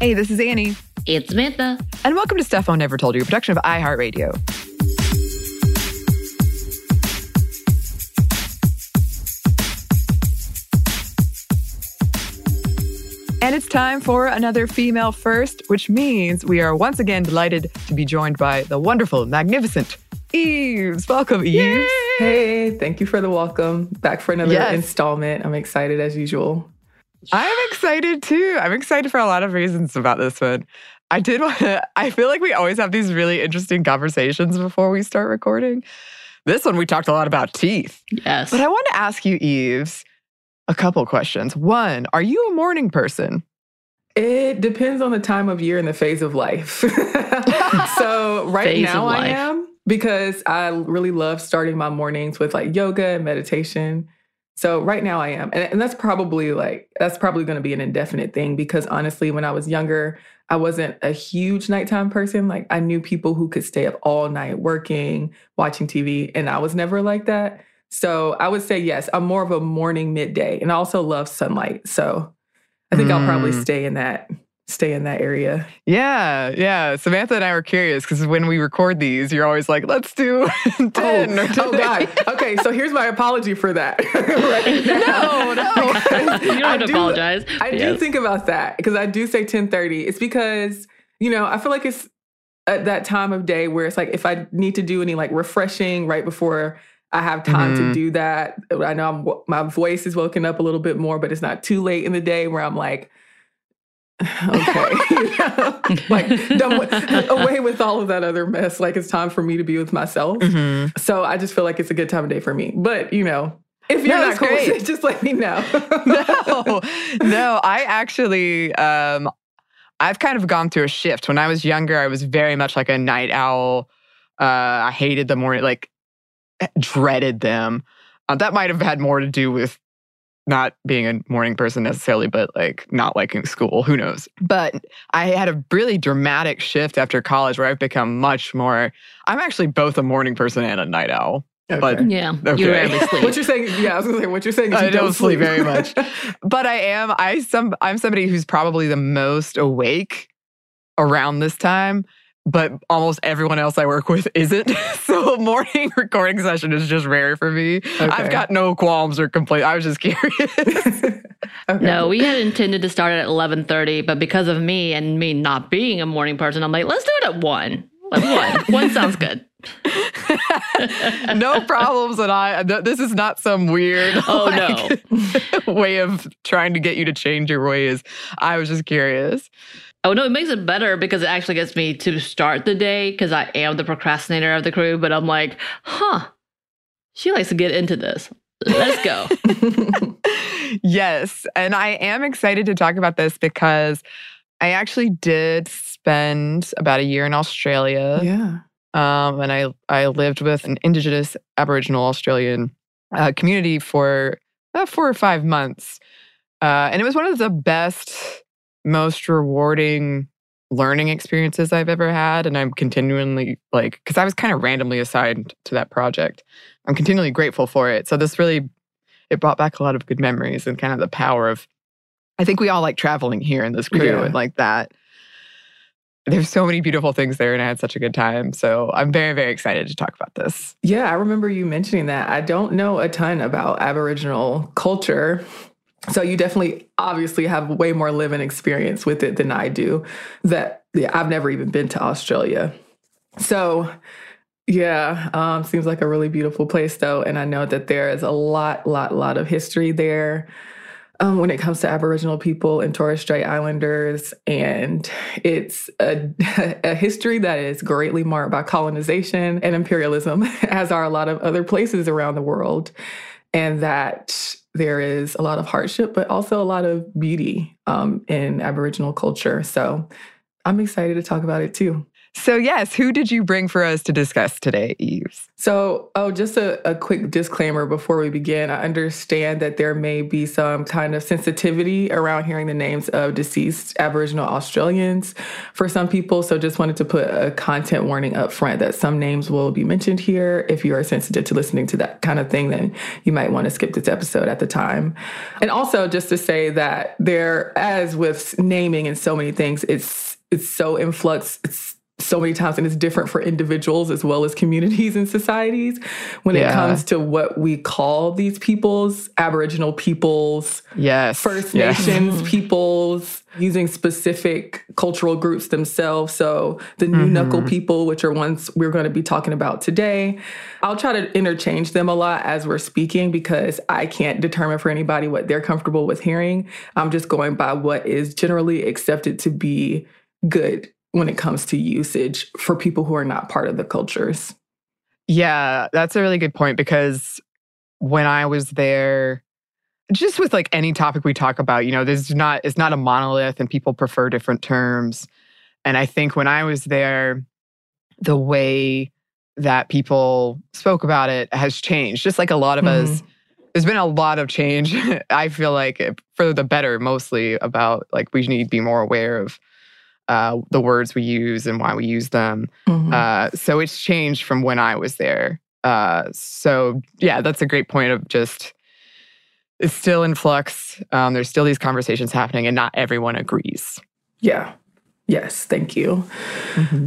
Hey, this is Annie, It's Samantha. and welcome to Stuff I Never Told You, a production of iHeartRadio. And it's time for another female first, which means we are once again delighted to be joined by the wonderful, magnificent Eves. Welcome, Eves. Hey, thank you for the welcome. Back for another Yes. installment. I'm excited as usual. I'm excited too. I'm excited for a lot of reasons about this one. I did want to, I feel like we always have these really interesting conversations before we start recording. This one, we talked a lot about teeth. Yes. But I want to ask you, Eves, a couple questions. One, are you a morning person? It depends on the time of year and the phase of life. so right Phase now I am because I really love starting my mornings with like yoga and meditation. So right now I am. And, and that's probably like that's probably going to be an indefinite thing because honestly when I was younger I wasn't a huge nighttime person. Like I knew people who could stay up all night working, watching TV and I was never like that. So I would say yes, I'm more of a morning midday and I also love sunlight. So I think I'll probably Mm. stay in that stay in that area. Yeah, yeah. Samantha and I were curious because when we record these, you're always like, let's do 10 Oh, or oh God. Okay, so here's my apology for that. right. No, no. You don't I have to do- apologize. I do think about that because I do say 1030. It's because, you know, I feel like it's at that time of day where it's like if I need to do any like refreshing right before I have time Mhm. to do that. I know I'm, my voice is woken up a little bit more, but it's not too late in the day where I'm like, okay, like done with, away with all of that other mess. Like it's time for me to be with myself. Mhm. So I just feel like it's a good time of day for me. But you know, if you're No, not cool great. just let me know. no, no, I actually, um, I've kind of gone through a shift. When I was younger, I was very much like a night owl. Uh, I hated the morning, like dreaded them. Uh, that might have had more to do with not being a morning person necessarily, but like not liking school. Who knows? But I had a really dramatic shift after college where I've become much more. I'm actually both a morning person and a night owl. But Okay. Yeah. Okay. You rarely sleep. What you're saying? Yeah, I was gonna say what you're saying. Is I you don't sleep very much. much. but I am I some I'm somebody who's probably the most awake around this time, but almost everyone else I work with isn't. so a morning recording session is just rare for me. I've got no qualms or complaints. I was just curious. okay. No, we had intended to start at eleven thirty, but because of me and me not being a morning person, I'm like, let's do it at one. Like one. one sounds good. no problems and I th- this is not some weird Oh, like, way of trying to get you to change your ways. I was just curious. Oh no, it makes it better because it actually gets me to start the day because I am the procrastinator of the crew. But I'm like, huh, she likes to get into this. Let's go. yes. And I am excited to talk about this because I actually did spend about a year in Australia. Yeah. Um, and I I lived with an Indigenous Aboriginal Australian uh, community for about four or five months, uh, and it was one of the best, most rewarding learning experiences I've ever had. And I'm continually like, because I was kind of randomly assigned to that project. I'm continually grateful for it. So this really it brought back a lot of good memories and kind of the power of. I think we all like traveling here in this crew Yeah. and like that there's so many beautiful things there and I had such a good time. So I'm very, very excited to talk about this. Yeah, I remember you mentioning that. I don't know a ton about Aboriginal culture. So you definitely obviously have way more living experience with it than I do. That yeah, I've never even been to Australia. So yeah, um, seems like a really beautiful place though. And I know that there is a lot, lot, lot of history there. Um, when it comes to Aboriginal people and Torres Strait Islanders. And it's a, a history that is greatly marked by colonization and imperialism, as are a lot of other places around the world. And that there is a lot of hardship, but also a lot of beauty um, in Aboriginal culture. So I'm excited to talk about it too. So, yes, who did you bring for us to discuss today, Eves? So, oh, just a, a quick disclaimer before we begin. I understand that there may be some kind of sensitivity around hearing the names of deceased Aboriginal Australians for some people. So, just wanted to put a content warning up front that some names will be mentioned here. If you are sensitive to listening to that kind of thing, then you might want to skip this episode at the time. And also, just to say that there, as with naming and so many things, it's it's so in flux. It's so many times and it's different for individuals as well as communities and societies when it comes to what we call these peoples aboriginal peoples Yes. first yes. nations peoples using specific cultural groups themselves so the new mm-hmm. knuckle people which are ones we're going to be talking about today i'll try to interchange them a lot as we're speaking because i can't determine for anybody what they're comfortable with hearing i'm just going by what is generally accepted to be good when it comes to usage for people who are not part of the cultures. Yeah, that's a really good point because when I was there, just with like any topic we talk about, you know, there's not, it's not a monolith and people prefer different terms. And I think when I was there, the way that people spoke about it has changed. Just like a lot of us, mm-hmm. there's been a lot of change. I feel like for the better, mostly about like we need to be more aware of uh, the words we use and why we use them. Mhm. Uh, so it's changed from when I was there. Uh, so yeah, that's a great point of just it's still in flux. Um, there's still these conversations happening, and not everyone agrees. yeah. Yes, thank you.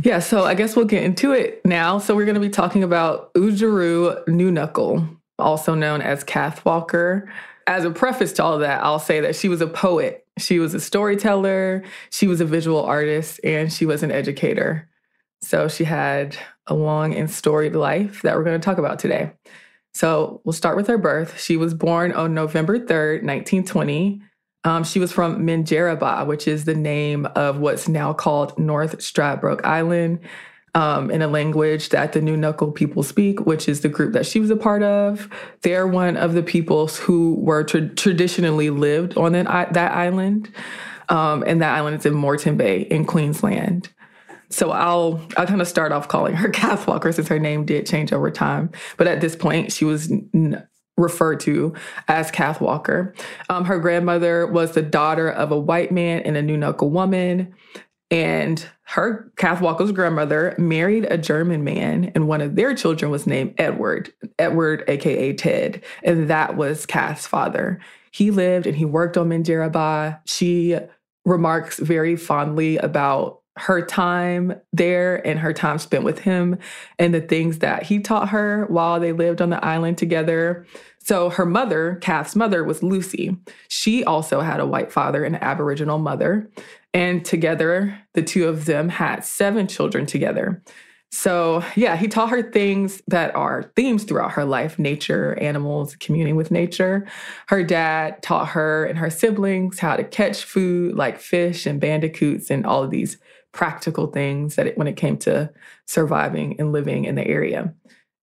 Yeah, so I guess we'll get into it now. So we're going to be talking about Oodgeroo Noonuccal, also known as Kath Walker. As a preface to all that, I'll say that she was a poet, she was a storyteller, she was a visual artist, and she was an educator. So she had a long and storied life that we're going to talk about today. So we'll start with her birth. She was born on November 3rd, 1920. Um, she was from Minjerribah, which is the name of what's now called North Stradbroke Island, um, in a language that the Noonuccal people speak, which is the group that she was a part of. They're one of the peoples who were tra- traditionally lived on that, i- that island. Um, and that island is in Moreton Bay in Queensland. So I'll I'll kind of start off calling her Kath Walker since her name did change over time. But at this point, she was n- referred to as Kath Walker. Um, her grandmother was the daughter of a white man and a Noonuccal woman. And her, Kath Walker's grandmother, married a German man, and one of their children was named Edward, Edward, aka Ted. And that was Kath's father. He lived and he worked on Minjerribah. She remarks very fondly about her time there and her time spent with him and the things that he taught her while they lived on the island together. So her mother, Kath's mother, was Lucy. She also had a white father and an Aboriginal mother. And together, the two of them had seven children together. So, yeah, he taught her things that are themes throughout her life nature, animals, communing with nature. Her dad taught her and her siblings how to catch food like fish and bandicoots and all of these practical things that it, when it came to surviving and living in the area.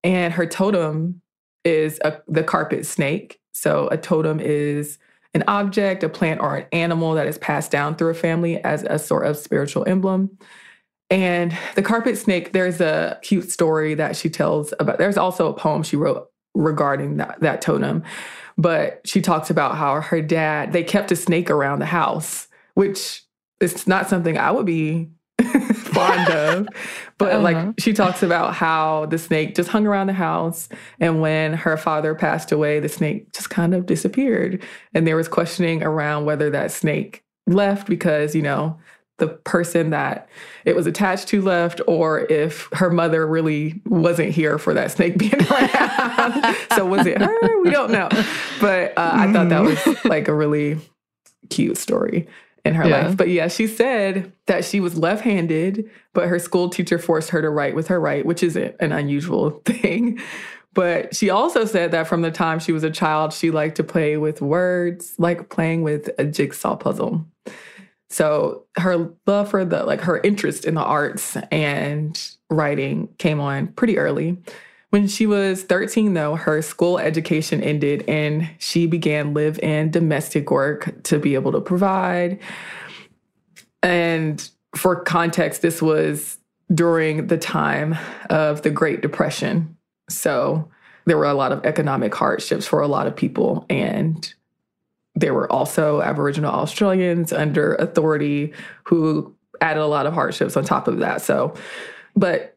And her totem is a, the carpet snake. So, a totem is an object, a plant, or an animal that is passed down through a family as a sort of spiritual emblem. And the carpet snake, there's a cute story that she tells about. There's also a poem she wrote regarding that, that totem. But she talks about how her dad, they kept a snake around the house, which is not something I would be fond of. But uh-huh. like she talks about how the snake just hung around the house. And when her father passed away, the snake just kind of disappeared. And there was questioning around whether that snake left because, you know, the person that it was attached to left or if her mother really wasn't here for that snake being around. so was it her? We don't know. But uh, I thought that was mm. like a really cute story in her yeah. life. But yeah, she said that she was left handed, but her school teacher forced her to write with her right, which isn't an unusual thing. But she also said that from the time she was a child, she liked to play with words, like playing with a jigsaw puzzle. So her love for the like her interest in the arts and writing came on pretty early. When she was 13, though, her school education ended and she began live in domestic work to be able to provide. And for context, this was during the time of the Great Depression. So there were a lot of economic hardships for a lot of people. And there were also Aboriginal Australians under authority who added a lot of hardships on top of that. So, but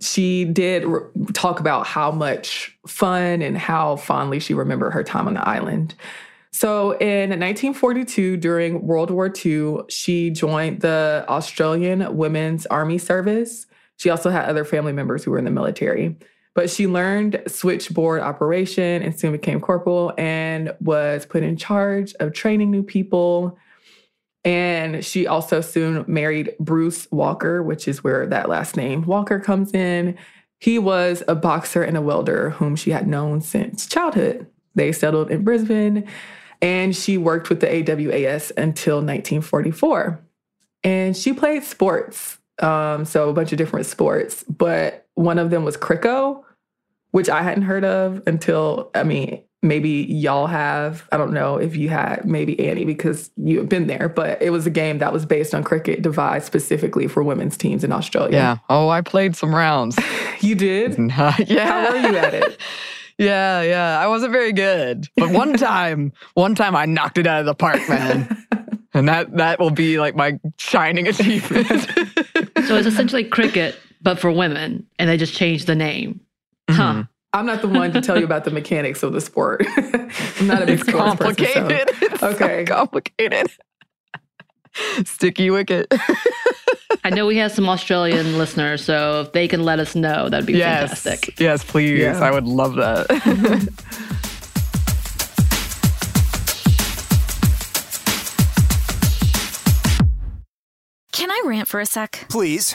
she did re- talk about how much fun and how fondly she remembered her time on the island. So in 1942, during World War II, she joined the Australian Women's Army Service. She also had other family members who were in the military. But she learned switchboard operation and soon became corporal and was put in charge of training new people. And she also soon married Bruce Walker, which is where that last name Walker comes in. He was a boxer and a welder whom she had known since childhood. They settled in Brisbane and she worked with the AWAS until 1944. And she played sports, um, so a bunch of different sports, but one of them was Kriko, which I hadn't heard of until, I mean, maybe y'all have. I don't know if you had, maybe Annie, because you have been there, but it was a game that was based on cricket devised specifically for women's teams in Australia. Yeah. Oh, I played some rounds. you did? yeah. How were you at it? yeah, yeah. I wasn't very good. But one time, one time I knocked it out of the park, man. and that that will be like my shining achievement. so it's essentially cricket but for women, and they just changed the name. Mm-hmm. Huh. I'm not the one to tell you about the mechanics of the sport. I'm not a big it's complicated. Person, so. Okay, so complicated. Sticky wicket. I know we have some Australian listeners, so if they can let us know, that'd be yes. fantastic. Yes, please. Yeah. I would love that. Can I rant for a sec? Please.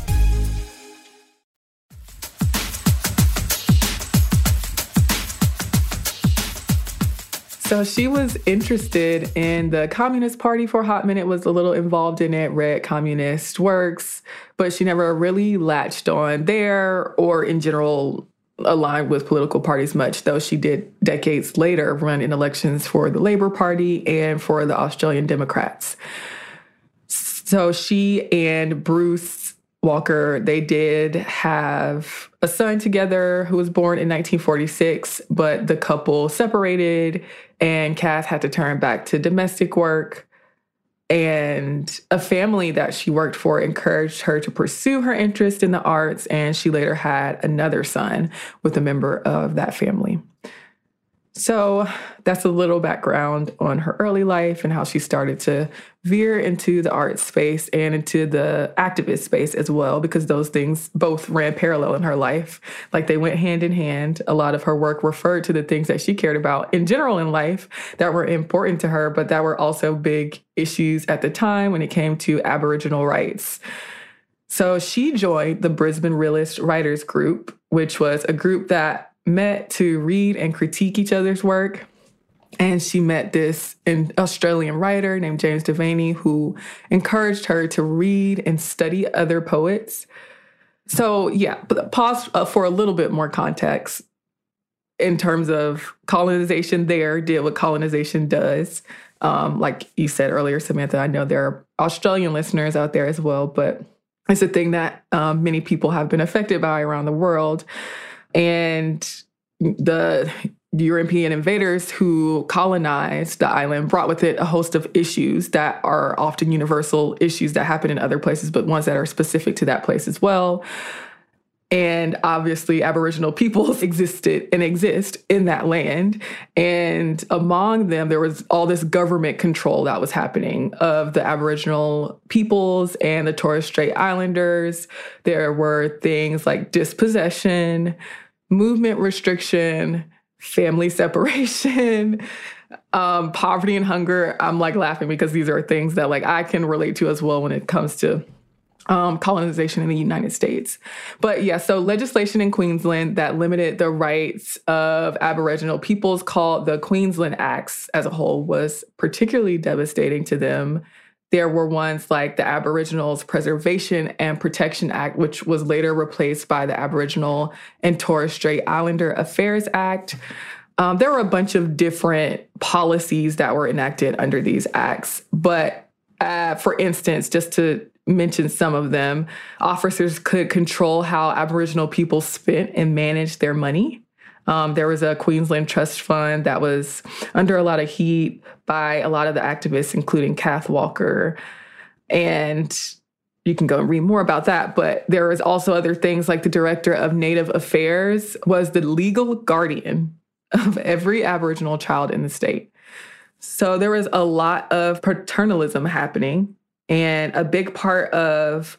So she was interested in the Communist Party for a hot minute, was a little involved in it, read communist works, but she never really latched on there or in general aligned with political parties much, though she did decades later run in elections for the Labour Party and for the Australian Democrats. So she and Bruce Walker, they did have a son together who was born in 1946, but the couple separated and Kath had to turn back to domestic work. And a family that she worked for encouraged her to pursue her interest in the arts, and she later had another son with a member of that family. So that's a little background on her early life and how she started to veer into the art space and into the activist space as well, because those things both ran parallel in her life. Like they went hand in hand. A lot of her work referred to the things that she cared about in general in life that were important to her, but that were also big issues at the time when it came to Aboriginal rights. So she joined the Brisbane Realist Writers Group, which was a group that met to read and critique each other's work. And she met this Australian writer named James Devaney who encouraged her to read and study other poets. So, yeah, pause uh, for a little bit more context in terms of colonization there, did what colonization does. Um, like you said earlier, Samantha, I know there are Australian listeners out there as well, but it's a thing that um, many people have been affected by around the world. And the European invaders who colonized the island brought with it a host of issues that are often universal issues that happen in other places, but ones that are specific to that place as well. And obviously, Aboriginal peoples existed and exist in that land. And among them, there was all this government control that was happening of the Aboriginal peoples and the Torres Strait Islanders. There were things like dispossession, movement restriction, family separation, um, poverty and hunger. I'm like laughing because these are things that like I can relate to as well when it comes to um, colonization in the United States. But yeah, so legislation in Queensland that limited the rights of Aboriginal peoples called the Queensland Acts as a whole was particularly devastating to them there were ones like the Aboriginals Preservation and Protection Act, which was later replaced by the Aboriginal and Torres Strait Islander Affairs Act. Um, there were a bunch of different policies that were enacted under these acts. But uh, for instance, just to mention some of them, officers could control how Aboriginal people spent and managed their money. Um, there was a Queensland Trust Fund that was under a lot of heat by a lot of the activists, including Kath Walker. And you can go and read more about that. But there was also other things like the director of Native Affairs was the legal guardian of every Aboriginal child in the state. So there was a lot of paternalism happening. And a big part of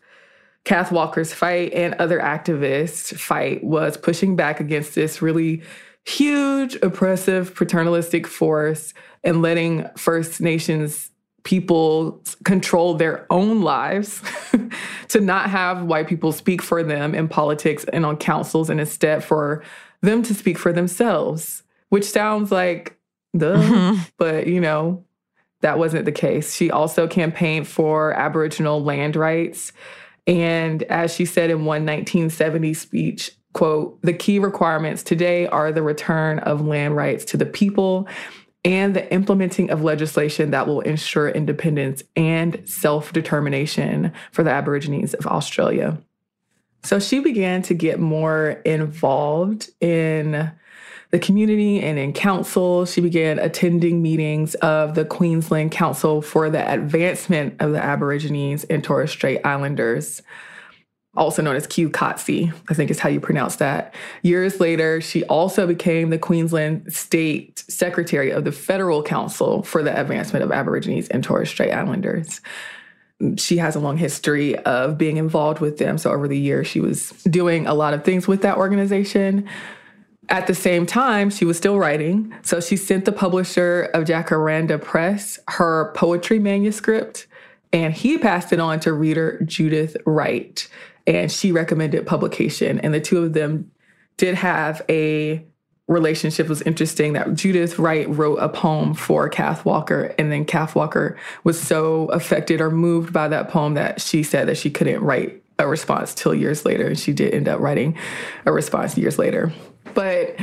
Kath Walker's fight and other activists' fight was pushing back against this really huge, oppressive, paternalistic force and letting First Nations people control their own lives, to not have white people speak for them in politics and on councils, and instead for them to speak for themselves, which sounds like the, mm-hmm. but you know, that wasn't the case. She also campaigned for Aboriginal land rights and as she said in one 1970 speech, quote, the key requirements today are the return of land rights to the people and the implementing of legislation that will ensure independence and self determination for the Aborigines of Australia. So she began to get more involved in the community and in council. She began attending meetings of the Queensland Council for the Advancement of the Aborigines and Torres Strait Islanders, also known as QCOTSE, I think is how you pronounce that. Years later, she also became the Queensland State Secretary of the Federal Council for the Advancement of Aborigines and Torres Strait Islanders. she has a long history of being involved with them. So over the years, she was doing a lot of things with that organization. At the same time, she was still writing. So she sent the publisher of Jacaranda Press her poetry manuscript, and he passed it on to reader Judith Wright. And she recommended publication. And the two of them did have a relationship was interesting that Judith Wright wrote a poem for Kath Walker, and then Kath Walker was so affected or moved by that poem that she said that she couldn't write a response till years later, and she did end up writing a response years later. But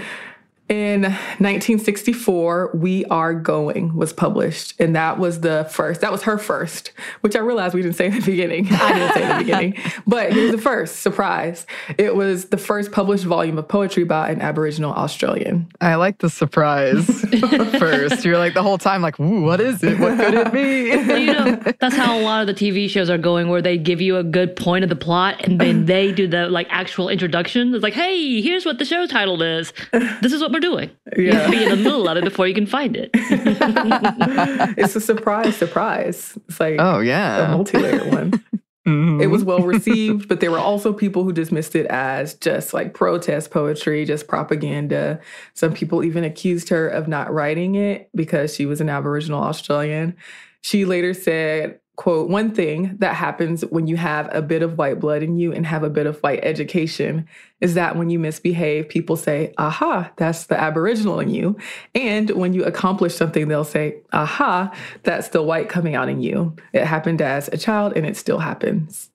in 1964, We Are Going was published, and that was the first, that was her first, which I realized we didn't say in the beginning. I didn't say in the beginning, but it was the first, surprise. It was the first published volume of poetry by an Aboriginal Australian. I like the surprise first. You're like the whole time, like, ooh, what is it? What could it be? You know, that's how a lot of the TV shows are going, where they give you a good point of the plot, and then they do the like actual introduction. It's like, hey, here's what the show title is. This is what we're doing. You have to be in the middle of it before you can find it. it's a surprise, surprise. It's like oh yeah, a multi-layered one. Mhm. It was well received, but there were also people who dismissed it as just like protest poetry, just propaganda. Some people even accused her of not writing it because she was an Aboriginal Australian. She later said, quote, one thing that happens when you have a bit of white blood in you and have a bit of white education is that when you misbehave, people say, aha, that's the Aboriginal in you. And when you accomplish something, they'll say, aha, that's the white coming out in you. It happened as a child and it still happens.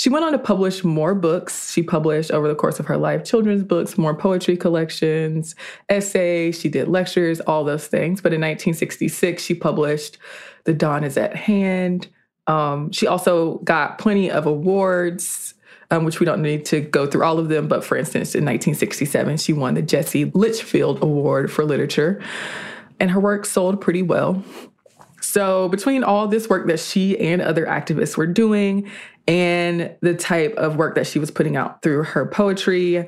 She went on to publish more books. She published over the course of her life children's books, more poetry collections, essays. She did lectures, all those things. But in 1966, she published The Dawn is at Hand. Um, she also got plenty of awards, um, which we don't need to go through all of them. But for instance, in 1967, she won the Jessie Litchfield Award for Literature. And her work sold pretty well. So, between all this work that she and other activists were doing and the type of work that she was putting out through her poetry,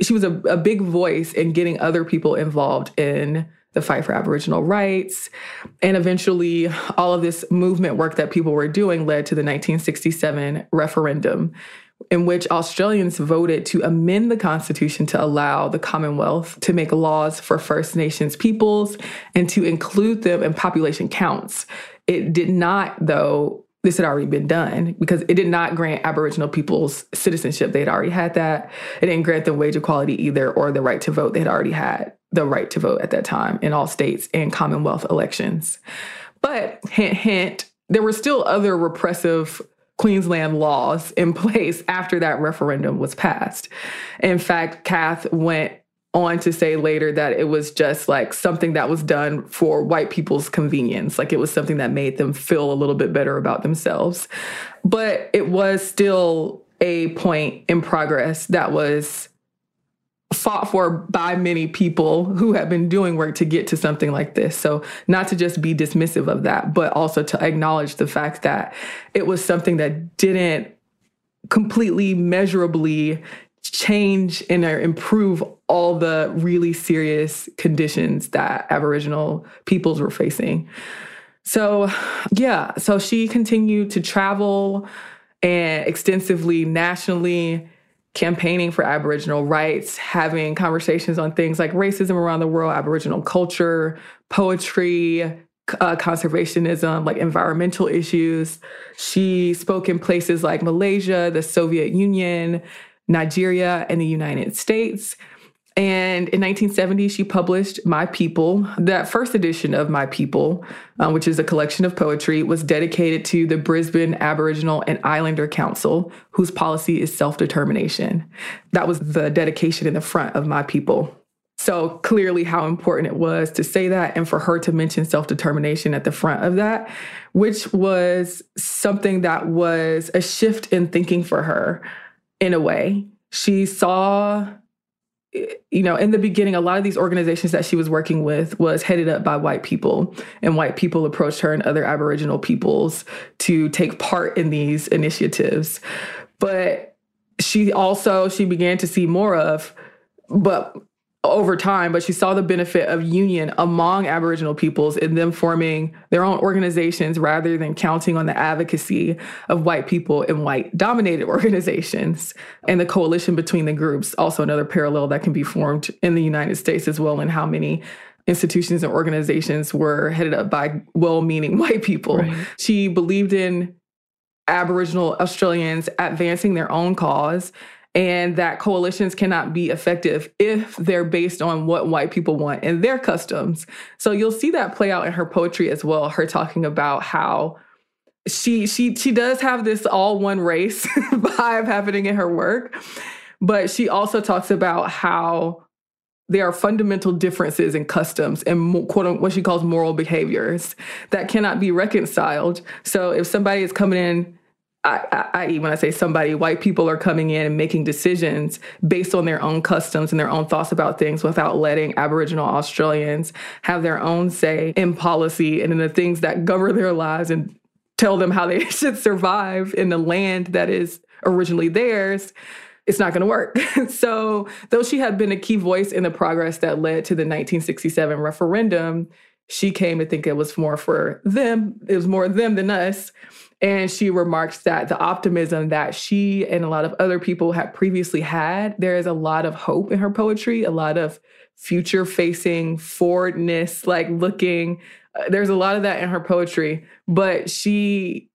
she was a, a big voice in getting other people involved in the fight for Aboriginal rights. And eventually, all of this movement work that people were doing led to the 1967 referendum, in which Australians voted to amend the Constitution to allow the Commonwealth to make laws for First Nations peoples and to include them in population counts. It did not, though, this had already been done because it did not grant Aboriginal peoples citizenship. They had already had that. It didn't grant them wage equality either or the right to vote. They had already had the right to vote at that time in all states and Commonwealth elections. But hint, hint, there were still other repressive Queensland laws in place after that referendum was passed. In fact, Kath went on to say later that it was just like something that was done for white people's convenience. Like it was something that made them feel a little bit better about themselves. But it was still a point in progress that was fought for by many people who have been doing work to get to something like this. So, not to just be dismissive of that, but also to acknowledge the fact that it was something that didn't completely measurably change and improve all the really serious conditions that Aboriginal peoples were facing. So, yeah, so she continued to travel and extensively nationally campaigning for Aboriginal rights, having conversations on things like racism around the world, Aboriginal culture, poetry, uh, conservationism, like environmental issues. She spoke in places like Malaysia, the Soviet Union, Nigeria, and the United States. And in 1970, she published My People. That first edition of My People, uh, which is a collection of poetry, was dedicated to the Brisbane Aboriginal and Islander Council, whose policy is self determination. That was the dedication in the front of My People. So clearly, how important it was to say that and for her to mention self determination at the front of that, which was something that was a shift in thinking for her in a way. She saw you know, in the beginning, a lot of these organizations that she was working with was headed up by white people, and white people approached her and other Aboriginal peoples to take part in these initiatives. But she also she began to see more of, but over time, but she saw the benefit of union among Aboriginal peoples in them forming their own organizations rather than counting on the advocacy of white people in white dominated organizations and the coalition between the groups. Also, another parallel that can be formed in the United States as well, and how many institutions and organizations were headed up by well meaning white people. Right. She believed in Aboriginal Australians advancing their own cause and that coalitions cannot be effective if they're based on what white people want and their customs. So you'll see that play out in her poetry as well, her talking about how she she she does have this all one race vibe happening in her work, but she also talks about how there are fundamental differences in customs and quote what she calls moral behaviors that cannot be reconciled. So if somebody is coming in I, when I say somebody, white people are coming in and making decisions based on their own customs and their own thoughts about things without letting Aboriginal Australians have their own say in policy and in the things that govern their lives and tell them how they should survive in the land that is originally theirs. It's not going to work. so, though she had been a key voice in the progress that led to the 1967 referendum, she came to think it was more for them. It was more them than us. And she remarks that the optimism that she and a lot of other people had previously had, there is a lot of hope in her poetry, a lot of future facing forwardness, like looking. Uh, there's a lot of that in her poetry. But she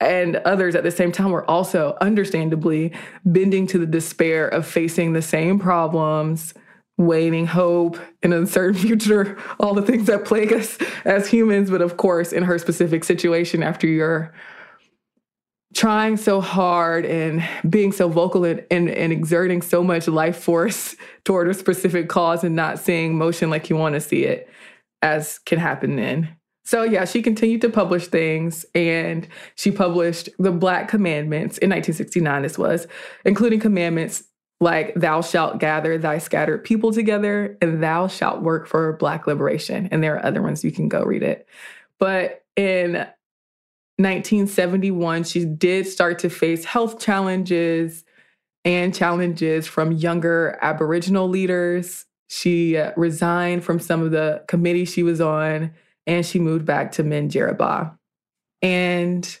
and others at the same time were also understandably bending to the despair of facing the same problems waiting hope, an uncertain future, all the things that plague us as humans. But of course, in her specific situation, after you're trying so hard and being so vocal and, and, and, exerting so much life force toward a specific cause and not seeing motion like you want to see it, as can happen then. So, yeah, she continued to publish things and she published the Black Commandments in 1969, this was, including commandments like thou shalt gather thy scattered people together and thou shalt work for black liberation and there are other ones you can go read it but in 1971 she did start to face health challenges and challenges from younger aboriginal leaders she uh, resigned from some of the committees she was on and she moved back to Minjerribah and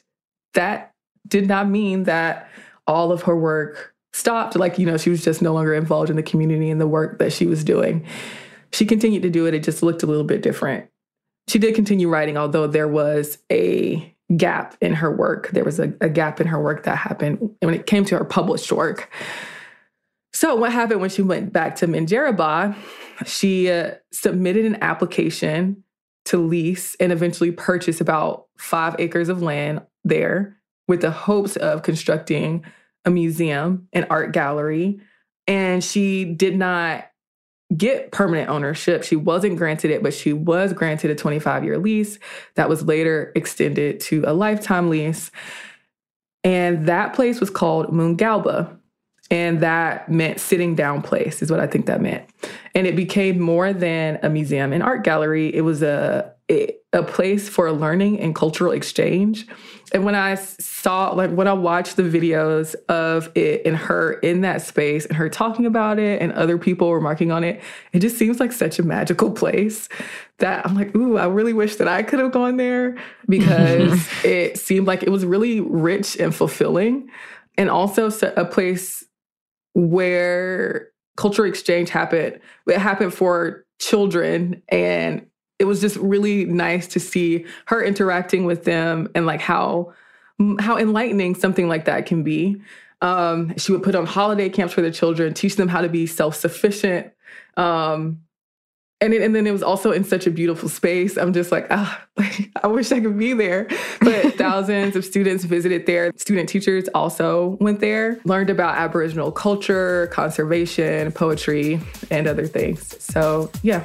that did not mean that all of her work stopped. Like, you know, she was just no longer involved in the community and the work that she was doing. She continued to do it. It just looked a little bit different. She did continue writing, although there was a gap in her work. There was a, a gap in her work that happened when it came to her published work. So, what happened when she went back to Minjerribah? She uh, submitted an application to lease and eventually purchase about five acres of land there with the hopes of constructing a museum, an art gallery, and she did not get permanent ownership. She wasn't granted it, but she was granted a 25 year lease that was later extended to a lifetime lease. And that place was called Moongalba. And that meant sitting down place, is what I think that meant. And it became more than a museum and art gallery. It was a, a place for learning and cultural exchange. And when I saw, like, when I watched the videos of it and her in that space and her talking about it and other people remarking on it, it just seems like such a magical place that I'm like, ooh, I really wish that I could have gone there because it seemed like it was really rich and fulfilling. And also a place where cultural exchange happened. It happened for children and it was just really nice to see her interacting with them and like how how enlightening something like that can be. Um, she would put on holiday camps for the children, teach them how to be self sufficient. Um, and, it, and then it was also in such a beautiful space. I'm just like, ah, like, I wish I could be there. But thousands of students visited there. Student teachers also went there, learned about Aboriginal culture, conservation, poetry, and other things. So, yeah,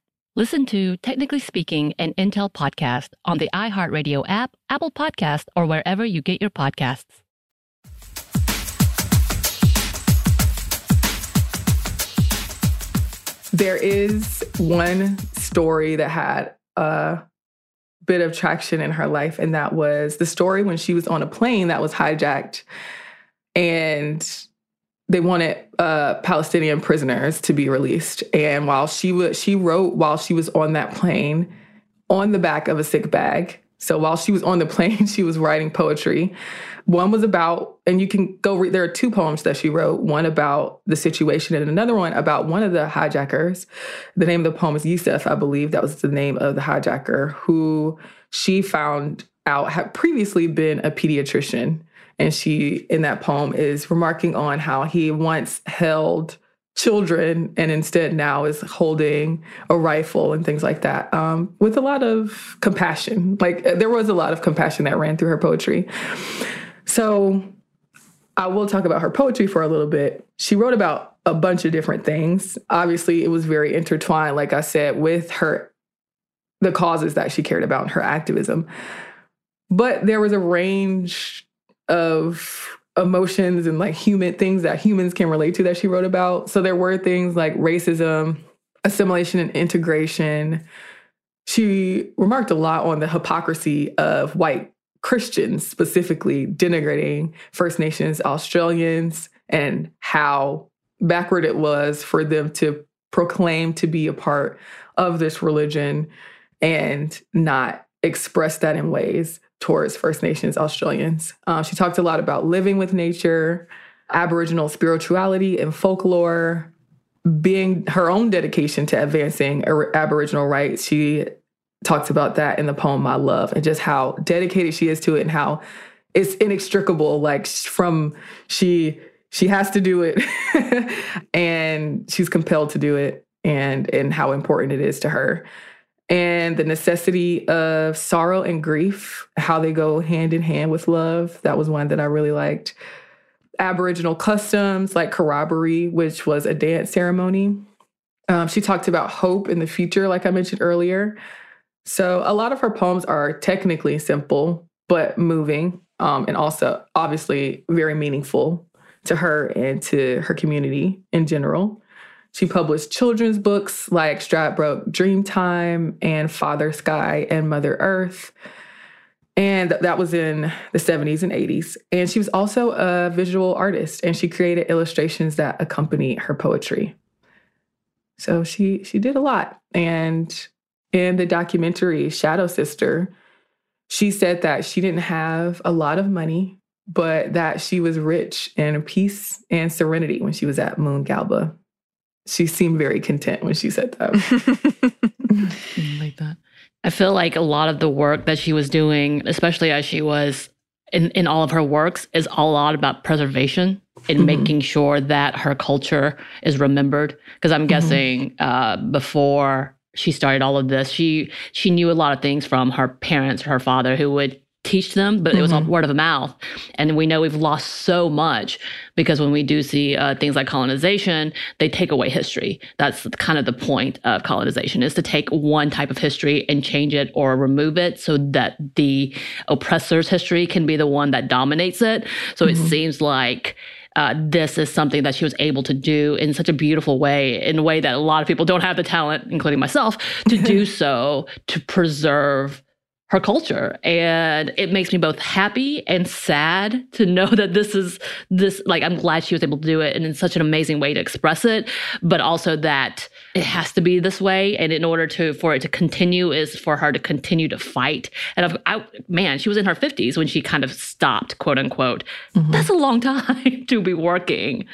Listen to Technically Speaking, an Intel podcast on the iHeartRadio app, Apple Podcast, or wherever you get your podcasts. There is one story that had a bit of traction in her life, and that was the story when she was on a plane that was hijacked and they wanted uh, Palestinian prisoners to be released. And while she was, she wrote while she was on that plane on the back of a sick bag. So while she was on the plane, she was writing poetry. One was about, and you can go read, there are two poems that she wrote one about the situation and another one about one of the hijackers. The name of the poem is Yusuf, I believe. That was the name of the hijacker who she found out had previously been a pediatrician and she, in that poem, is remarking on how he once held children and instead now is holding a rifle and things like that um, with a lot of compassion. Like there was a lot of compassion that ran through her poetry. So I will talk about her poetry for a little bit. She wrote about a bunch of different things. Obviously, it was very intertwined, like I said, with her the causes that she cared about and her activism. But there was a range of emotions and like human things that humans can relate to that she wrote about. So there were things like racism, assimilation and integration. She remarked a lot on the hypocrisy of white Christians, specifically denigrating First Nations Australians and how backward it was for them to proclaim to be a part of this religion and not express that in ways towards First Nations Australians. Uh, she talked a lot about living with nature, Aboriginal spirituality and folklore, being her own dedication to advancing Aboriginal rights. She talks about that in the poem My Love and just how dedicated she is to it and how it's inextricable like from she she has to do it and she's compelled to do it and and how important it is to her and the necessity of sorrow and grief, how they go hand in hand with love. That was one that I really liked. Aboriginal customs like corroboree, which was a dance ceremony. Um, she talked about hope in the future, like I mentioned earlier. So a lot of her poems are technically simple, but moving, um, and also obviously very meaningful to her and to her community in general. She published children's books like Stradbroke Dreamtime and Father Sky and Mother Earth. And that was in the 70s and 80s. And she was also a visual artist and she created illustrations that accompany her poetry. So she she did a lot. And in the documentary Shadow Sister, she said that she didn't have a lot of money, but that she was rich in peace and serenity when she was at Moongalba. She seemed very content when she said that. like that. I feel like a lot of the work that she was doing, especially as she was in, in all of her works, is a lot about preservation and mm-hmm. making sure that her culture is remembered. Because I'm mm-hmm. guessing uh, before she started all of this, she she knew a lot of things from her parents, her father, who would teach them, but mm-hmm. it was all mm-hmm. word of mouth. And we know we've lost so much because when we do see uh, things like colonization, they take away history. That's kind of the point of colonization is to take one type of history and change it or remove it so that the oppressor's history can be the one that dominates it. So mm-hmm. it seems like uh, this is something that she was able to do in such a beautiful way, in a way that a lot of people don't have the talent, including myself, to do so to preserve her culture. And it makes me both happy and sad to know that this is this like i'm glad she was able to do it and in such an amazing way to express it but also that it has to be this way. And in order to for it to continue is for her to continue to fight. And I, man she was in her 50s when she kind of stopped quote unquote. Mm-hmm. that's a long time to be working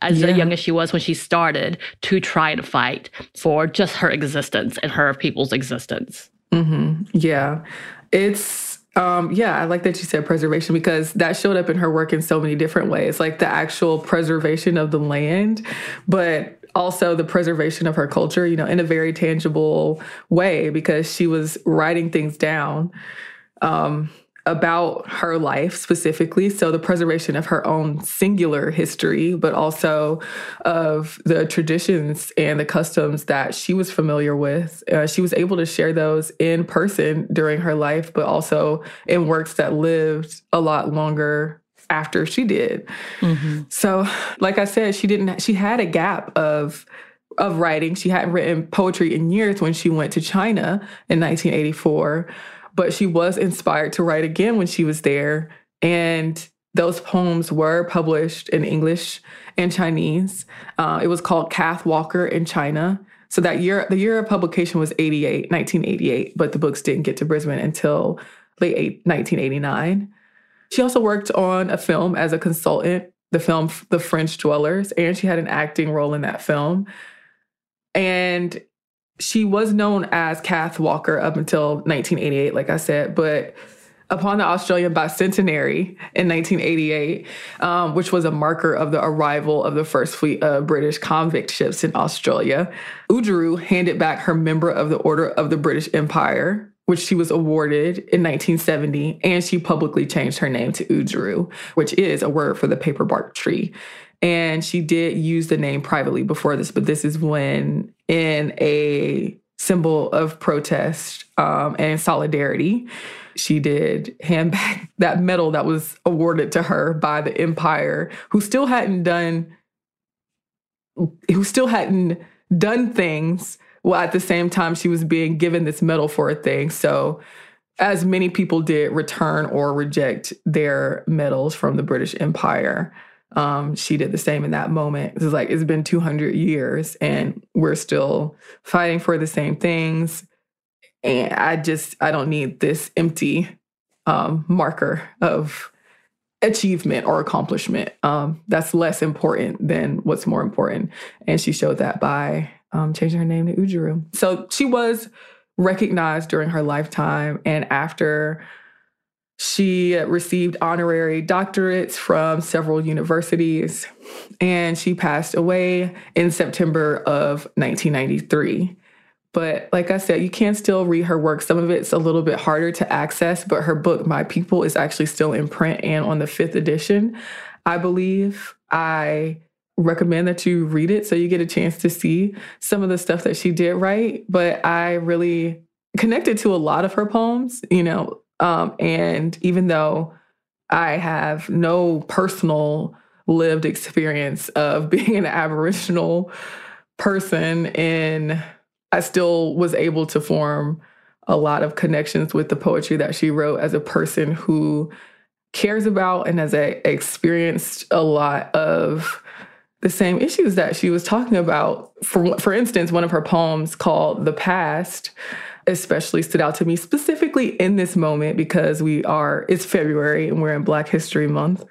as yeah. young as she was when she started to try to fight for just her existence and her people's existence Mm-hmm. Yeah. It's um, yeah, I like that you said preservation because that showed up in her work in so many different ways, like the actual preservation of the land, but also the preservation of her culture, you know, in a very tangible way because she was writing things down. Um, about her life specifically. So, the preservation of her own singular history, but also of the traditions and the customs that she was familiar with. Uh, she was able to share those in person during her life, but also in works that lived a lot longer after she did. Mm-hmm. So, like I said, she didn't, she had a gap of of writing. She hadn't written poetry in years when she went to China in 1984 but she was inspired to write again when she was there. And those poems were published in English and Chinese. Uh, it was called Kath Walker in China. So that year, the year of publication was 88, 1988, but the books didn't get to Brisbane until late 1989. She also worked on a film as a consultant, the film The Fringe Dwellers, and she had an acting role in that film. And she was known as Kath Walker up until 1988, like I said, but upon the Australian bicentenary in 1988, um, which was a marker of the arrival of the first fleet of British convict ships in Australia, Oodgeroo handed back her Member of the Order of the British Empire, which she was awarded in 1970, and she publicly changed her name to Oodgeroo, which is a word for the paperbark tree. And she did use the name privately before this, but this is when, in a symbol of protest um, and solidarity, she did hand back that medal that was awarded to her by the empire, who still hadn't done, who still hadn't done things. Well, at the same time, she was being given this medal for a thing. So, as many people did return or reject their medals from the British Empire. Um, she did the same in that moment. It's like it's been 200 years and we're still fighting for the same things. And I just, I don't need this empty um, marker of achievement or accomplishment. Um, that's less important than what's more important. And she showed that by um, changing her name to Oodgeroo. So she was recognized during her lifetime and after she received honorary doctorates from several universities, and she passed away in September of 1993. But like I said, you can still read her work. Some of it's a little bit harder to access, but her book, My People, is actually still in print and on the fifth edition, I believe. I recommend that you read it so you get a chance to see some of the stuff that she did write. But I really connected to a lot of her poems. You know, um, and even though I have no personal lived experience of being an Aboriginal person, and I still was able to form a lot of connections with the poetry that she wrote as a person who cares about and has experienced a lot of the same issues that she was talking about. For for instance, one of her poems called "The Past." Especially stood out to me specifically in this moment because we are it's February and we're in Black History Month.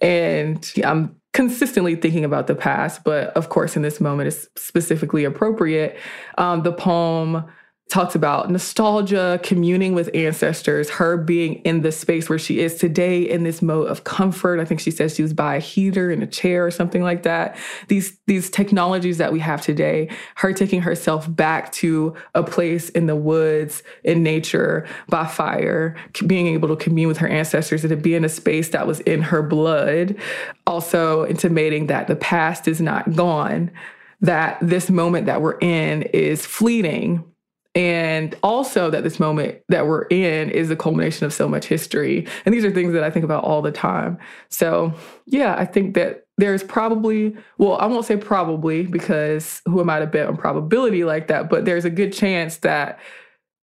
And I'm consistently thinking about the past but of course in this moment it's specifically appropriate. Um, the poem talks about nostalgia, communing with ancestors, her being in the space where she is today in this mode of comfort. I think she says she was by a heater in a chair or something like that. These these technologies that we have today, her taking herself back to a place in the woods, in nature, by fire, being able to commune with her ancestors and to be in a space that was in her blood, also intimating that the past is not gone, that this moment that we're in is fleeting and also that this moment that we're in is the culmination of so much history. And these are things that I think about all the time. So, yeah, I think that there's probably, well, I won't say probably because who am I to bet on probability like that, but there's a good chance that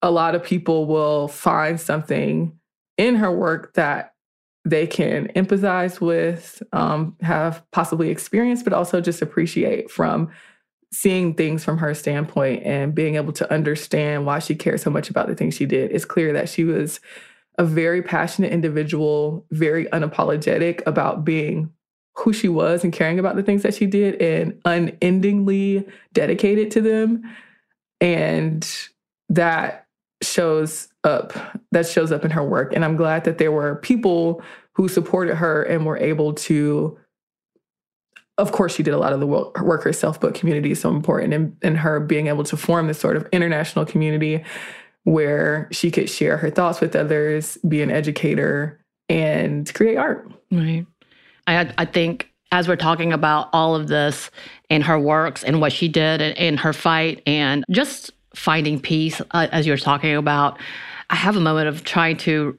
a lot of people will find something in her work that they can empathize with, um, have possibly experienced, but also just appreciate from seeing things from her standpoint and being able to understand why she cared so much about the things she did, it's clear that she was a very passionate individual, very unapologetic about being who she was and caring about the things that she did and unendingly dedicated to them. And that shows up that shows up in her work and i'm glad that there were people who supported her and were able to of course, she did a lot of the work herself, but community is so important. And, and her being able to form this sort of international community where she could share her thoughts with others, be an educator, and create art. Right. I, I think as we're talking about all of this and her works and what she did and her fight and just finding peace, uh, as you're talking about, I have a moment of trying to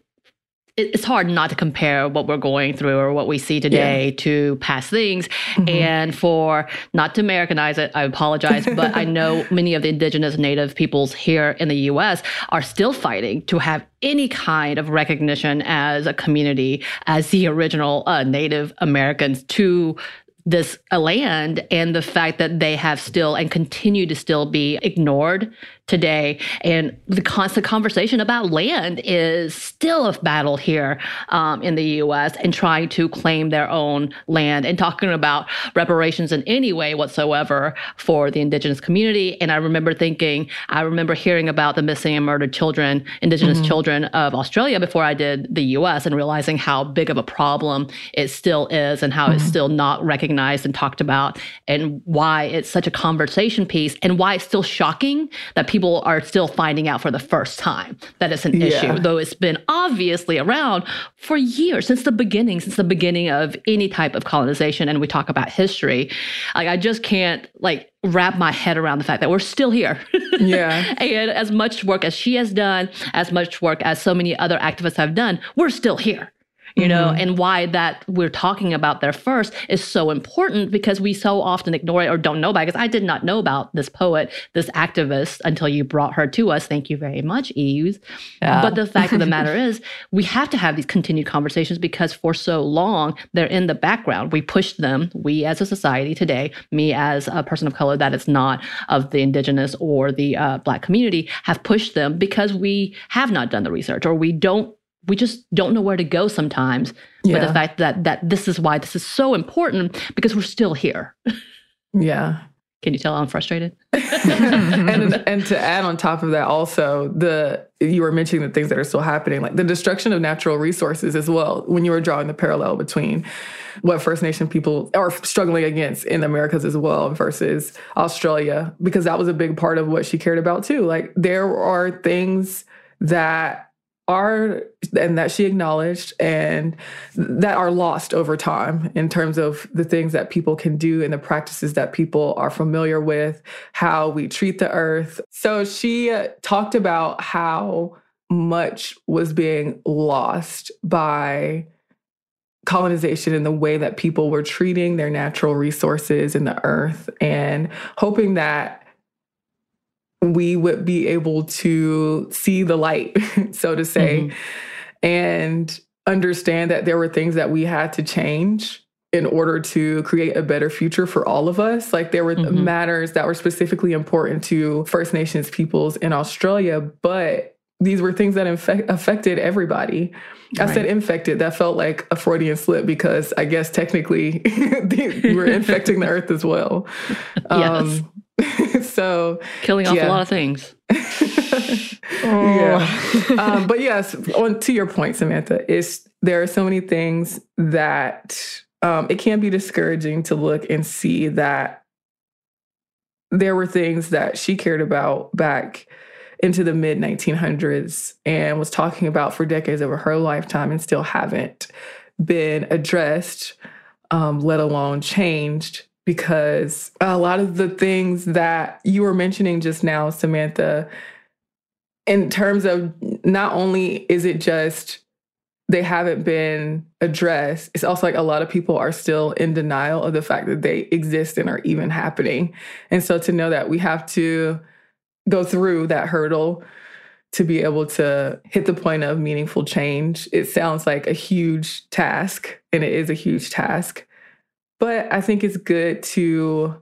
it's hard not to compare what we're going through or what we see today yeah. to past things. Mm-hmm. And for not to Americanize it, I apologize, but I know many of the indigenous native peoples here in the US are still fighting to have any kind of recognition as a community, as the original uh, Native Americans to this land and the fact that they have still and continue to still be ignored today. And the constant conversation about land is still a battle here um, in the US and trying to claim their own land and talking about reparations in any way whatsoever for the indigenous community. And I remember thinking, I remember hearing about the missing and murdered children, indigenous mm-hmm. children of Australia before I did the US and realizing how big of a problem it still is and how mm-hmm. it's still not recognized and talked about and why it's such a conversation piece and why it's still shocking that people are still finding out for the first time that it's an yeah. issue, though it's been obviously around for years, since the beginning, since the beginning of any type of colonization. And we talk about history. Like, I just can't, like, wrap my head around the fact that we're still here. Yeah. and as much work as she has done, as much work as so many other activists have done, we're still here you know, mm-hmm. and why that we're talking about there first is so important because we so often ignore it or don't know about it. Because I did not know about this poet, this activist until you brought her to us. Thank you very much, Eves. Yeah. But the fact of the matter is, we have to have these continued conversations because for so long they're in the background. We pushed them, we as a society today, me as a person of color that is not of the indigenous or the uh, black community, have pushed them because we have not done the research or we don't we just don't know where to go sometimes. Yeah. But the fact that that this is why this is so important because we're still here. Yeah. Can you tell I'm frustrated? and and to add on top of that, also the you were mentioning the things that are still happening, like the destruction of natural resources as well. When you were drawing the parallel between what First Nation people are struggling against in the Americas as well versus Australia, because that was a big part of what she cared about too. Like there are things that are and that she acknowledged and that are lost over time in terms of the things that people can do and the practices that people are familiar with how we treat the earth. So she uh, talked about how much was being lost by colonization and the way that people were treating their natural resources in the earth and hoping that we would be able to see the light, so to say, mm-hmm. and understand that there were things that we had to change in order to create a better future for all of us. Like there were mm-hmm. matters that were specifically important to First Nations peoples in Australia, but these were things that infect, affected everybody. I right. said infected. That felt like a Freudian slip because I guess technically we're infecting the earth as well. yes. So killing off yeah. a lot of things. oh. Yeah. Um, but yes, on to your point, Samantha, is there are so many things that um, it can be discouraging to look and see that there were things that she cared about back into the mid 1900s and was talking about for decades over her lifetime and still haven't been addressed, um, let alone changed. Because a lot of the things that you were mentioning just now, Samantha, in terms of not only is it just they haven't been addressed. It's also like a lot of people are still in denial of the fact that they exist and are even happening. And so to know that we have to go through that hurdle to be able to hit the point of meaningful change, it sounds like a huge task, and it is a huge task. But I think it's good to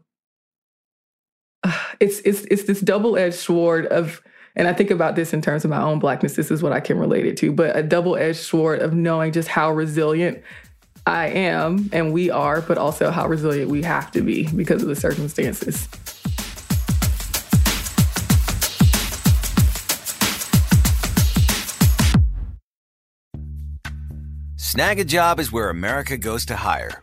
it's it's it's this double-edged sword of and I think about this in terms of my own blackness. This is what I can relate it to, but a double edged sword of knowing just how resilient I am and we are, but also how resilient we have to be because of the circumstances. Snagajob is where America goes to hire,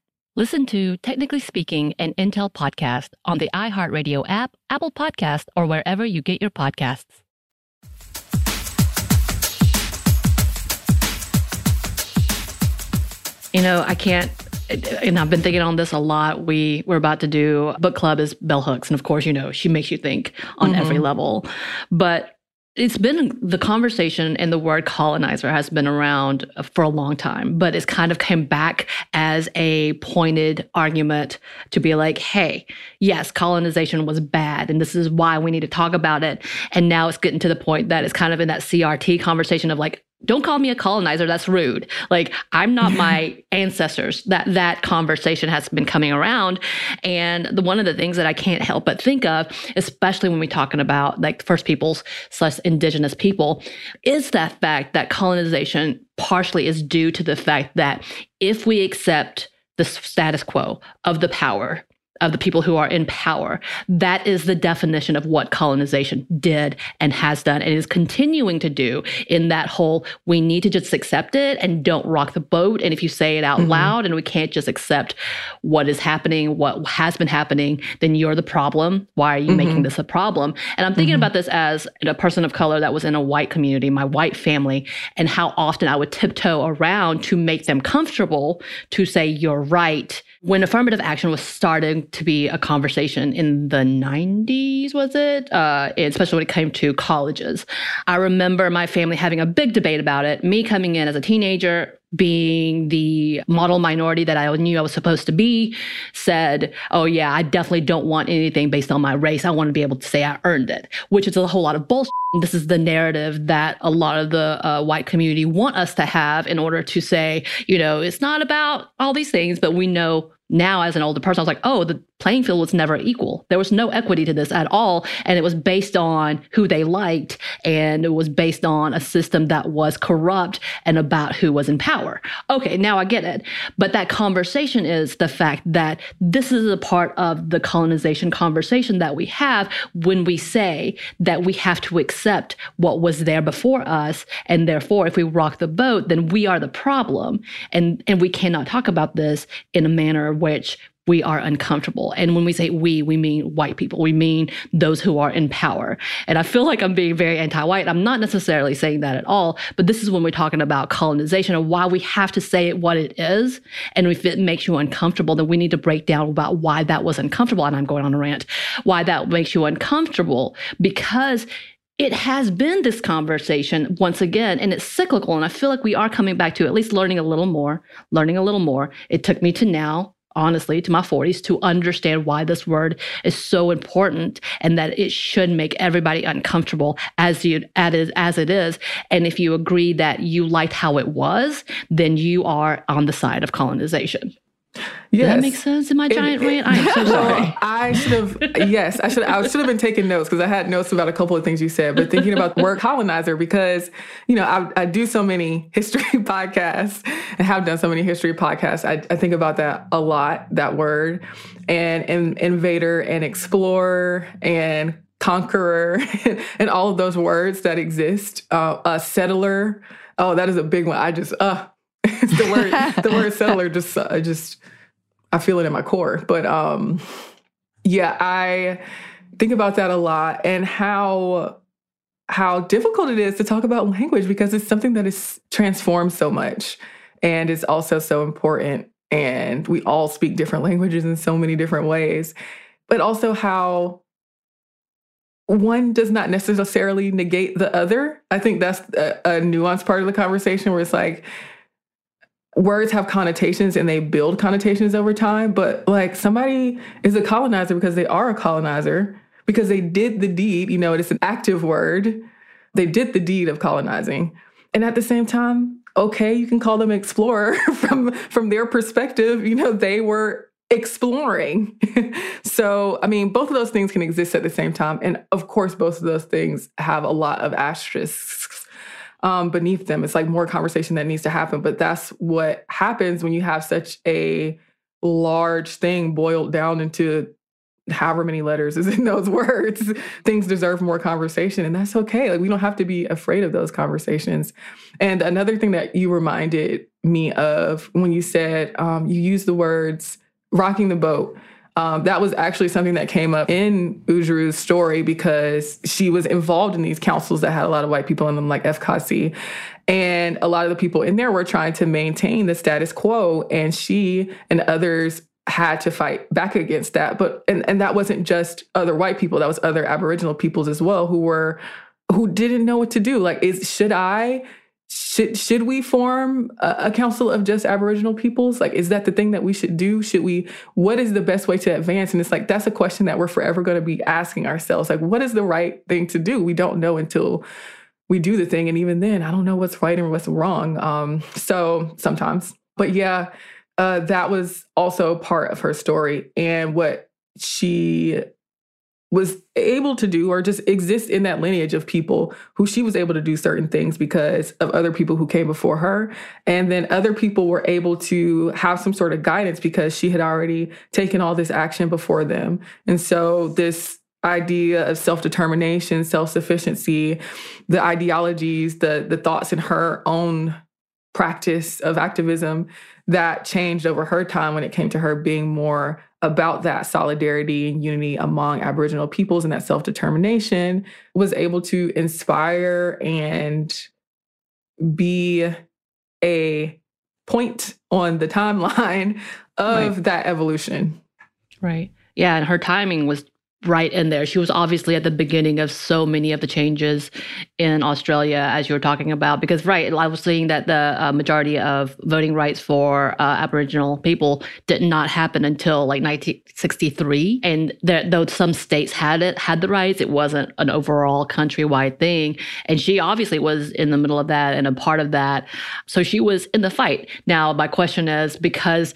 Listen to Technically Speaking, an Intel podcast on the iHeartRadio app, Apple Podcast, or wherever you get your podcasts. You know, I can't and I've been thinking on this a lot. We we're about to do book club is Bell Hooks, and of course, you know she makes you think on mm-hmm. every level. But it's been the conversation and the word colonizer has been around uh, for a long time, but it's kind of came back as a pointed argument to be like, hey, yes, colonization was bad, and this is why we need to talk about it. And now it's getting to the point that it's kind of in that CRT conversation of like, don't call me a colonizer that's rude. Like i'm not my ancestors. That that conversation has been coming around. And the, one of the things that i can't help but think of especially when we're talking about like first peoples slash indigenous people is that fact that colonization partially is due to the fact that if we accept the status quo of the power of the people who are in power. That is the definition of what colonization did and has done and is continuing to do in that whole we need to just accept it and don't rock the boat. And if you say it out mm-hmm. loud and we can't just accept what is happening, what has been happening, then you're the problem. Why are you mm-hmm. making this a problem? And I'm thinking mm-hmm. about this as a person of color that was in a white community, my white family, and how often I would tiptoe around to make them comfortable to say, you're right when affirmative action was starting to be a conversation in the 90s, was it? Uh, especially when it came to colleges. I remember my family having a big debate about it, me coming in as a teenager, being the model minority that I knew I was supposed to be, said, Oh, yeah, I definitely don't want anything based on my race. I want to be able to say I earned it, which is a whole lot of bullshit. This is the narrative that a lot of the uh, white community want us to have in order to say, you know, it's not about all these things, but we know now as an older person, I was like, oh, the playing field was never equal. There was no equity to this at all. And it was based on who they liked. And it was based on a system that was corrupt and about who was in power. Okay, now I get it. But that conversation is the fact that this is a part of the colonization conversation that we have when we say that we have to accept what was there before us. And therefore, if we rock the boat, then we are the problem. And, and we cannot talk about this in a manner which we are uncomfortable. And when we say we, we mean white people. We mean those who are in power. And I feel like I'm being very anti white. I'm not necessarily saying that at all, but this is when we're talking about colonization and why we have to say it what it is. And if it makes you uncomfortable, then we need to break down about why that was uncomfortable. And I'm going on a rant, why that makes you uncomfortable because it has been this conversation once again, and it's cyclical. And I feel like we are coming back to at least learning a little more, learning a little more. It took me to now, honestly, to my 40s to understand why this word is so important and that it should make everybody uncomfortable as you as it is. And if you agree that you liked how it was, then you are on the side of colonization. Yes. Does that make sense in my giant it, rant? I am so sorry. I should have, yes, I should, I should have been taking notes because I had notes about a couple of things you said, but thinking about the word colonizer because, you know, I, I, do so many history podcasts and have done so many history podcasts. I, I think about that a lot, that word, and, and invader and explorer and conqueror and all of those words that exist. Uh, a settler. Oh, that is a big one. I just, uh, the word, the word settler just, uh, just, I feel it in my core. But um, yeah, I think about that a lot and how how difficult it is to talk about language because it's something that is transformed so much and is also so important. And we all speak different languages in so many different ways, but also how one does not necessarily negate the other. I think that's a, a nuanced part of the conversation where it's like, words have connotations and they build connotations over time, but like somebody is a colonizer because they are a colonizer, because they did the deed, you know, it's an active word. They did the deed of colonizing. And at the same time, okay, you can call them explorer from from their perspective, you know, they were exploring. so, I mean, both of those things can exist at the same time. And of course, both of those things have a lot of asterisks um, beneath them. It's like more conversation that needs to happen. But that's what happens when you have such a large thing boiled down into however many letters is in those words. Things deserve more conversation, and that's okay. Like we don't have to be afraid of those conversations. And another thing that you reminded me of when you said um, you used the words rocking the boat. Um, that was actually something that came up in Oodgeroo's story because she was involved in these councils that had a lot of white people in them, like FCAATSI. And a lot of the people in there were trying to maintain the status quo. And she and others had to fight back against that. But and, and that wasn't just other white people, that was other Aboriginal peoples as well who were who didn't know what to do. Like, is should I should should we form a, a, council of just aboriginal peoples? Like is that the thing that we should do? Should we what is the best way to advance? And it's like that's a question that we're forever going to be asking ourselves. Like what is the right thing to do? We don't know until we do the thing. And even then, I don't know what's right and what's wrong. Um, so sometimes, but yeah, uh, that was also part of her story. And what she was able to do or just exist in that lineage of people who she was able to do certain things because of other people who came before her. And then other people were able to have some sort of guidance because she had already taken all this action before them. And so this idea of self-determination, self-sufficiency, the ideologies, the the thoughts in her own practice of activism that changed over her time when it came to her being more about that solidarity and unity among Aboriginal peoples and that self determination was able to inspire and be a point on the timeline of right. that evolution. Right. Yeah. And her timing was right in there. She was obviously at the beginning of so many of the changes in Australia, as you were talking about. Because, right, I was seeing that the uh, majority of voting rights for uh, Aboriginal people did not happen until like 1963. And there, though some states had it, had the rights, it wasn't an overall countrywide thing. And she obviously was in the middle of that and a part of that. So she was in the fight. Now, my question is because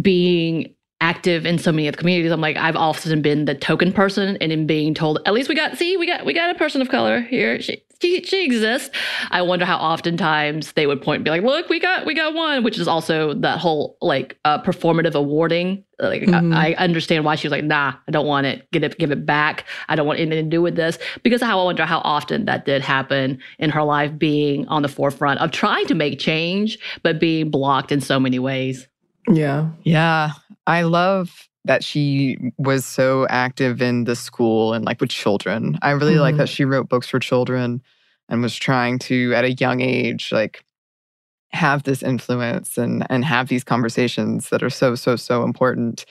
being active in so many of the communities. I'm like, I've often been the token person and in being told, at least we got, see, we got, we got a person of color here. She, she, she exists. I wonder how oftentimes they would point and be like, look, we got, we got one, which is also that whole like uh, performative awarding. Like, mm-hmm. I, I, understand why she was like, nah, I don't want it. Get it, give it back. I don't want anything to do with this because how I wonder how often that did happen in her life being on the forefront of trying to make change, but being blocked in so many ways. Yeah. Yeah. I love that she was so active in the school and like with children. I really mm-hmm. like that she wrote books for children and was trying to at a young age like have this influence and and have these conversations that are so so so important.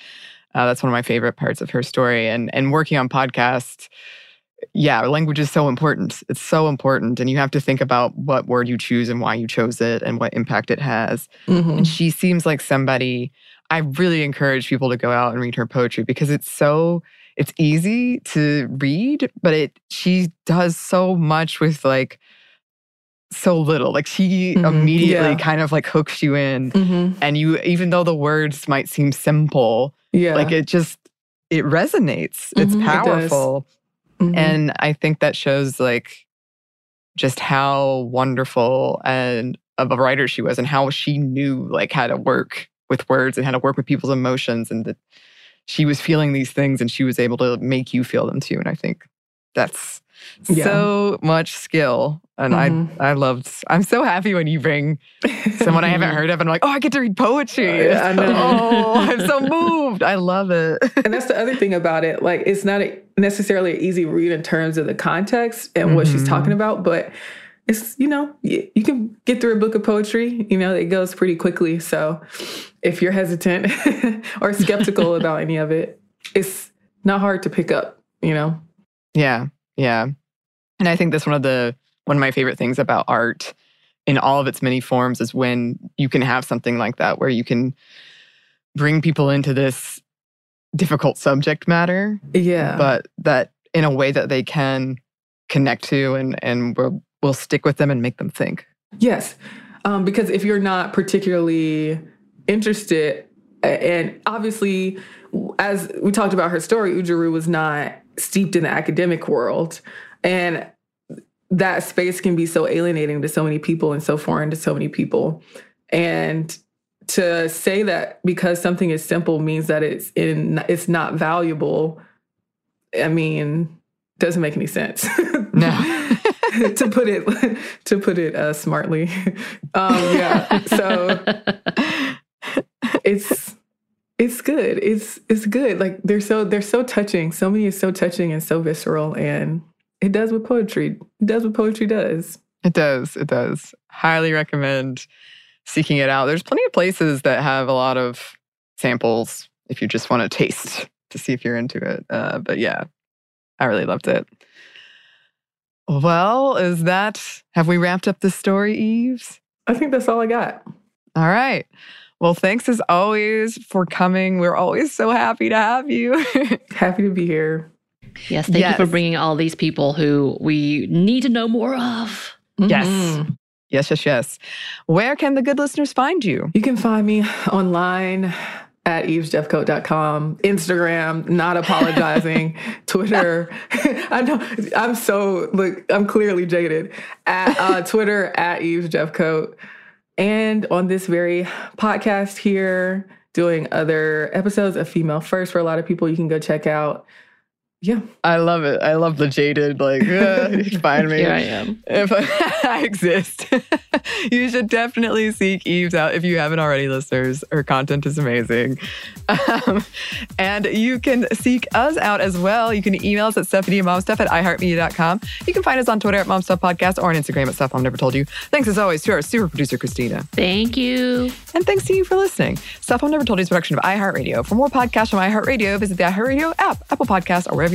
Uh, that's one of my favorite parts of her story and and working on podcasts yeah, language is so important. It's so important. And you have to think about what word you choose and why you chose it and what impact it has. Mm-hmm. And she seems like somebody I really encourage people to go out and read her poetry because it's so it's easy to read, but it she does so much with like so little. Like she mm-hmm. immediately yeah. kind of like hooks you in. Mm-hmm. And you even though the words might seem simple, yeah. like it just it resonates. It's mm-hmm, powerful. It mm-hmm. and I think that shows like just how wonderful and of a writer she was and how she knew like how to work with words and how to work with people's emotions and that she was feeling these things and she was able to make you feel them too and i think that's yeah. so much skill and mm-hmm. i i loved i'm so happy when you bring someone i haven't heard of and i'm like oh i get to read poetry know. oh i'm so moved i love it and that's the other thing about it like it's not necessarily an easy read in terms of the context and mm-hmm. what she's talking mm-hmm. about but it's you know you, you, can get through a book of poetry you know it goes pretty quickly so if you're hesitant or skeptical about any of it it's not hard to pick up you know yeah yeah and i think that's one of the one of my favorite things about art in all of its many forms is when you can have something like that where you can bring people into this difficult subject matter yeah but that in a way that they can connect to and and will will stick with them and make them think. Yes. Um, because if you're not particularly interested, and obviously, as we talked about her story, Oodgeroo was not steeped in the academic world. And that space can be so alienating to so many people and so foreign to so many people. And to say that because something is simple means that it's in it's not valuable, I mean, doesn't make any sense. No. to put it to put it uh, smartly. Um, yeah, so it's it's good. It's it's good. Like they're so they're so touching. So many is so touching and so visceral, and it does what poetry it does what poetry does. It does. It does. Highly recommend seeking it out. There's plenty of places that have a lot of samples if you just want to taste to see if you're into it. Uh, but yeah, I really loved it. Well, is that, have we wrapped up the story, Eves? I think that's all I got. All right. Well, thanks as always for coming. We're always so happy to have you. happy to be here. Yes, thank yes. you for bringing all these people who we need to know more of. Yes. Mm-hmm. Yes, yes, yes. Where can the good listeners find you? You can find me online at evesjeffcoat.com, Instagram, not apologizing, Twitter. I know I'm so look, I'm clearly jaded. At uh, Twitter at evesjeffcoat. And on this very podcast here, doing other episodes of Female First for a lot of people you can go check out. Yeah. I love it. I love the jaded, like, uh, find me. Here I am. If I, I exist. you should definitely seek Eves out if you haven't already, listeners. Her content is amazing. Um, and you can seek us out as well. You can email us at stephanieandmomstuff at iheartmedia.com. You can find us on Twitter at momstuffpodcast or on Instagram at stuff Mom Never Told You. Thanks as always to our super producer, Christina. Thank you. And thanks to you for listening. Stuff Mom Never Told You is a production of iHeartRadio. For more podcasts from iHeartRadio, visit the iHeartRadio app, Apple Podcasts, or wherever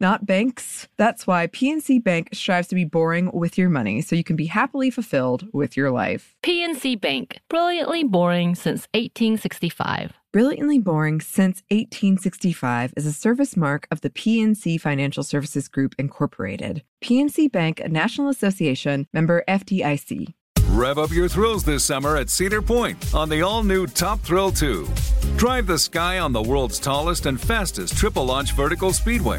not banks. That's why PNC Bank strives to be boring with your money so you can be happily fulfilled with your life. PNC Bank, brilliantly boring since 1865. Brilliantly Boring Since 1865 is a service mark of the PNC Financial Services Group, Incorporated. PNC Bank, a National Association member FDIC. Rev up your thrills this summer at Cedar Point on the all new Top Thrill 2. Drive the sky on the world's tallest and fastest triple launch vertical speedway.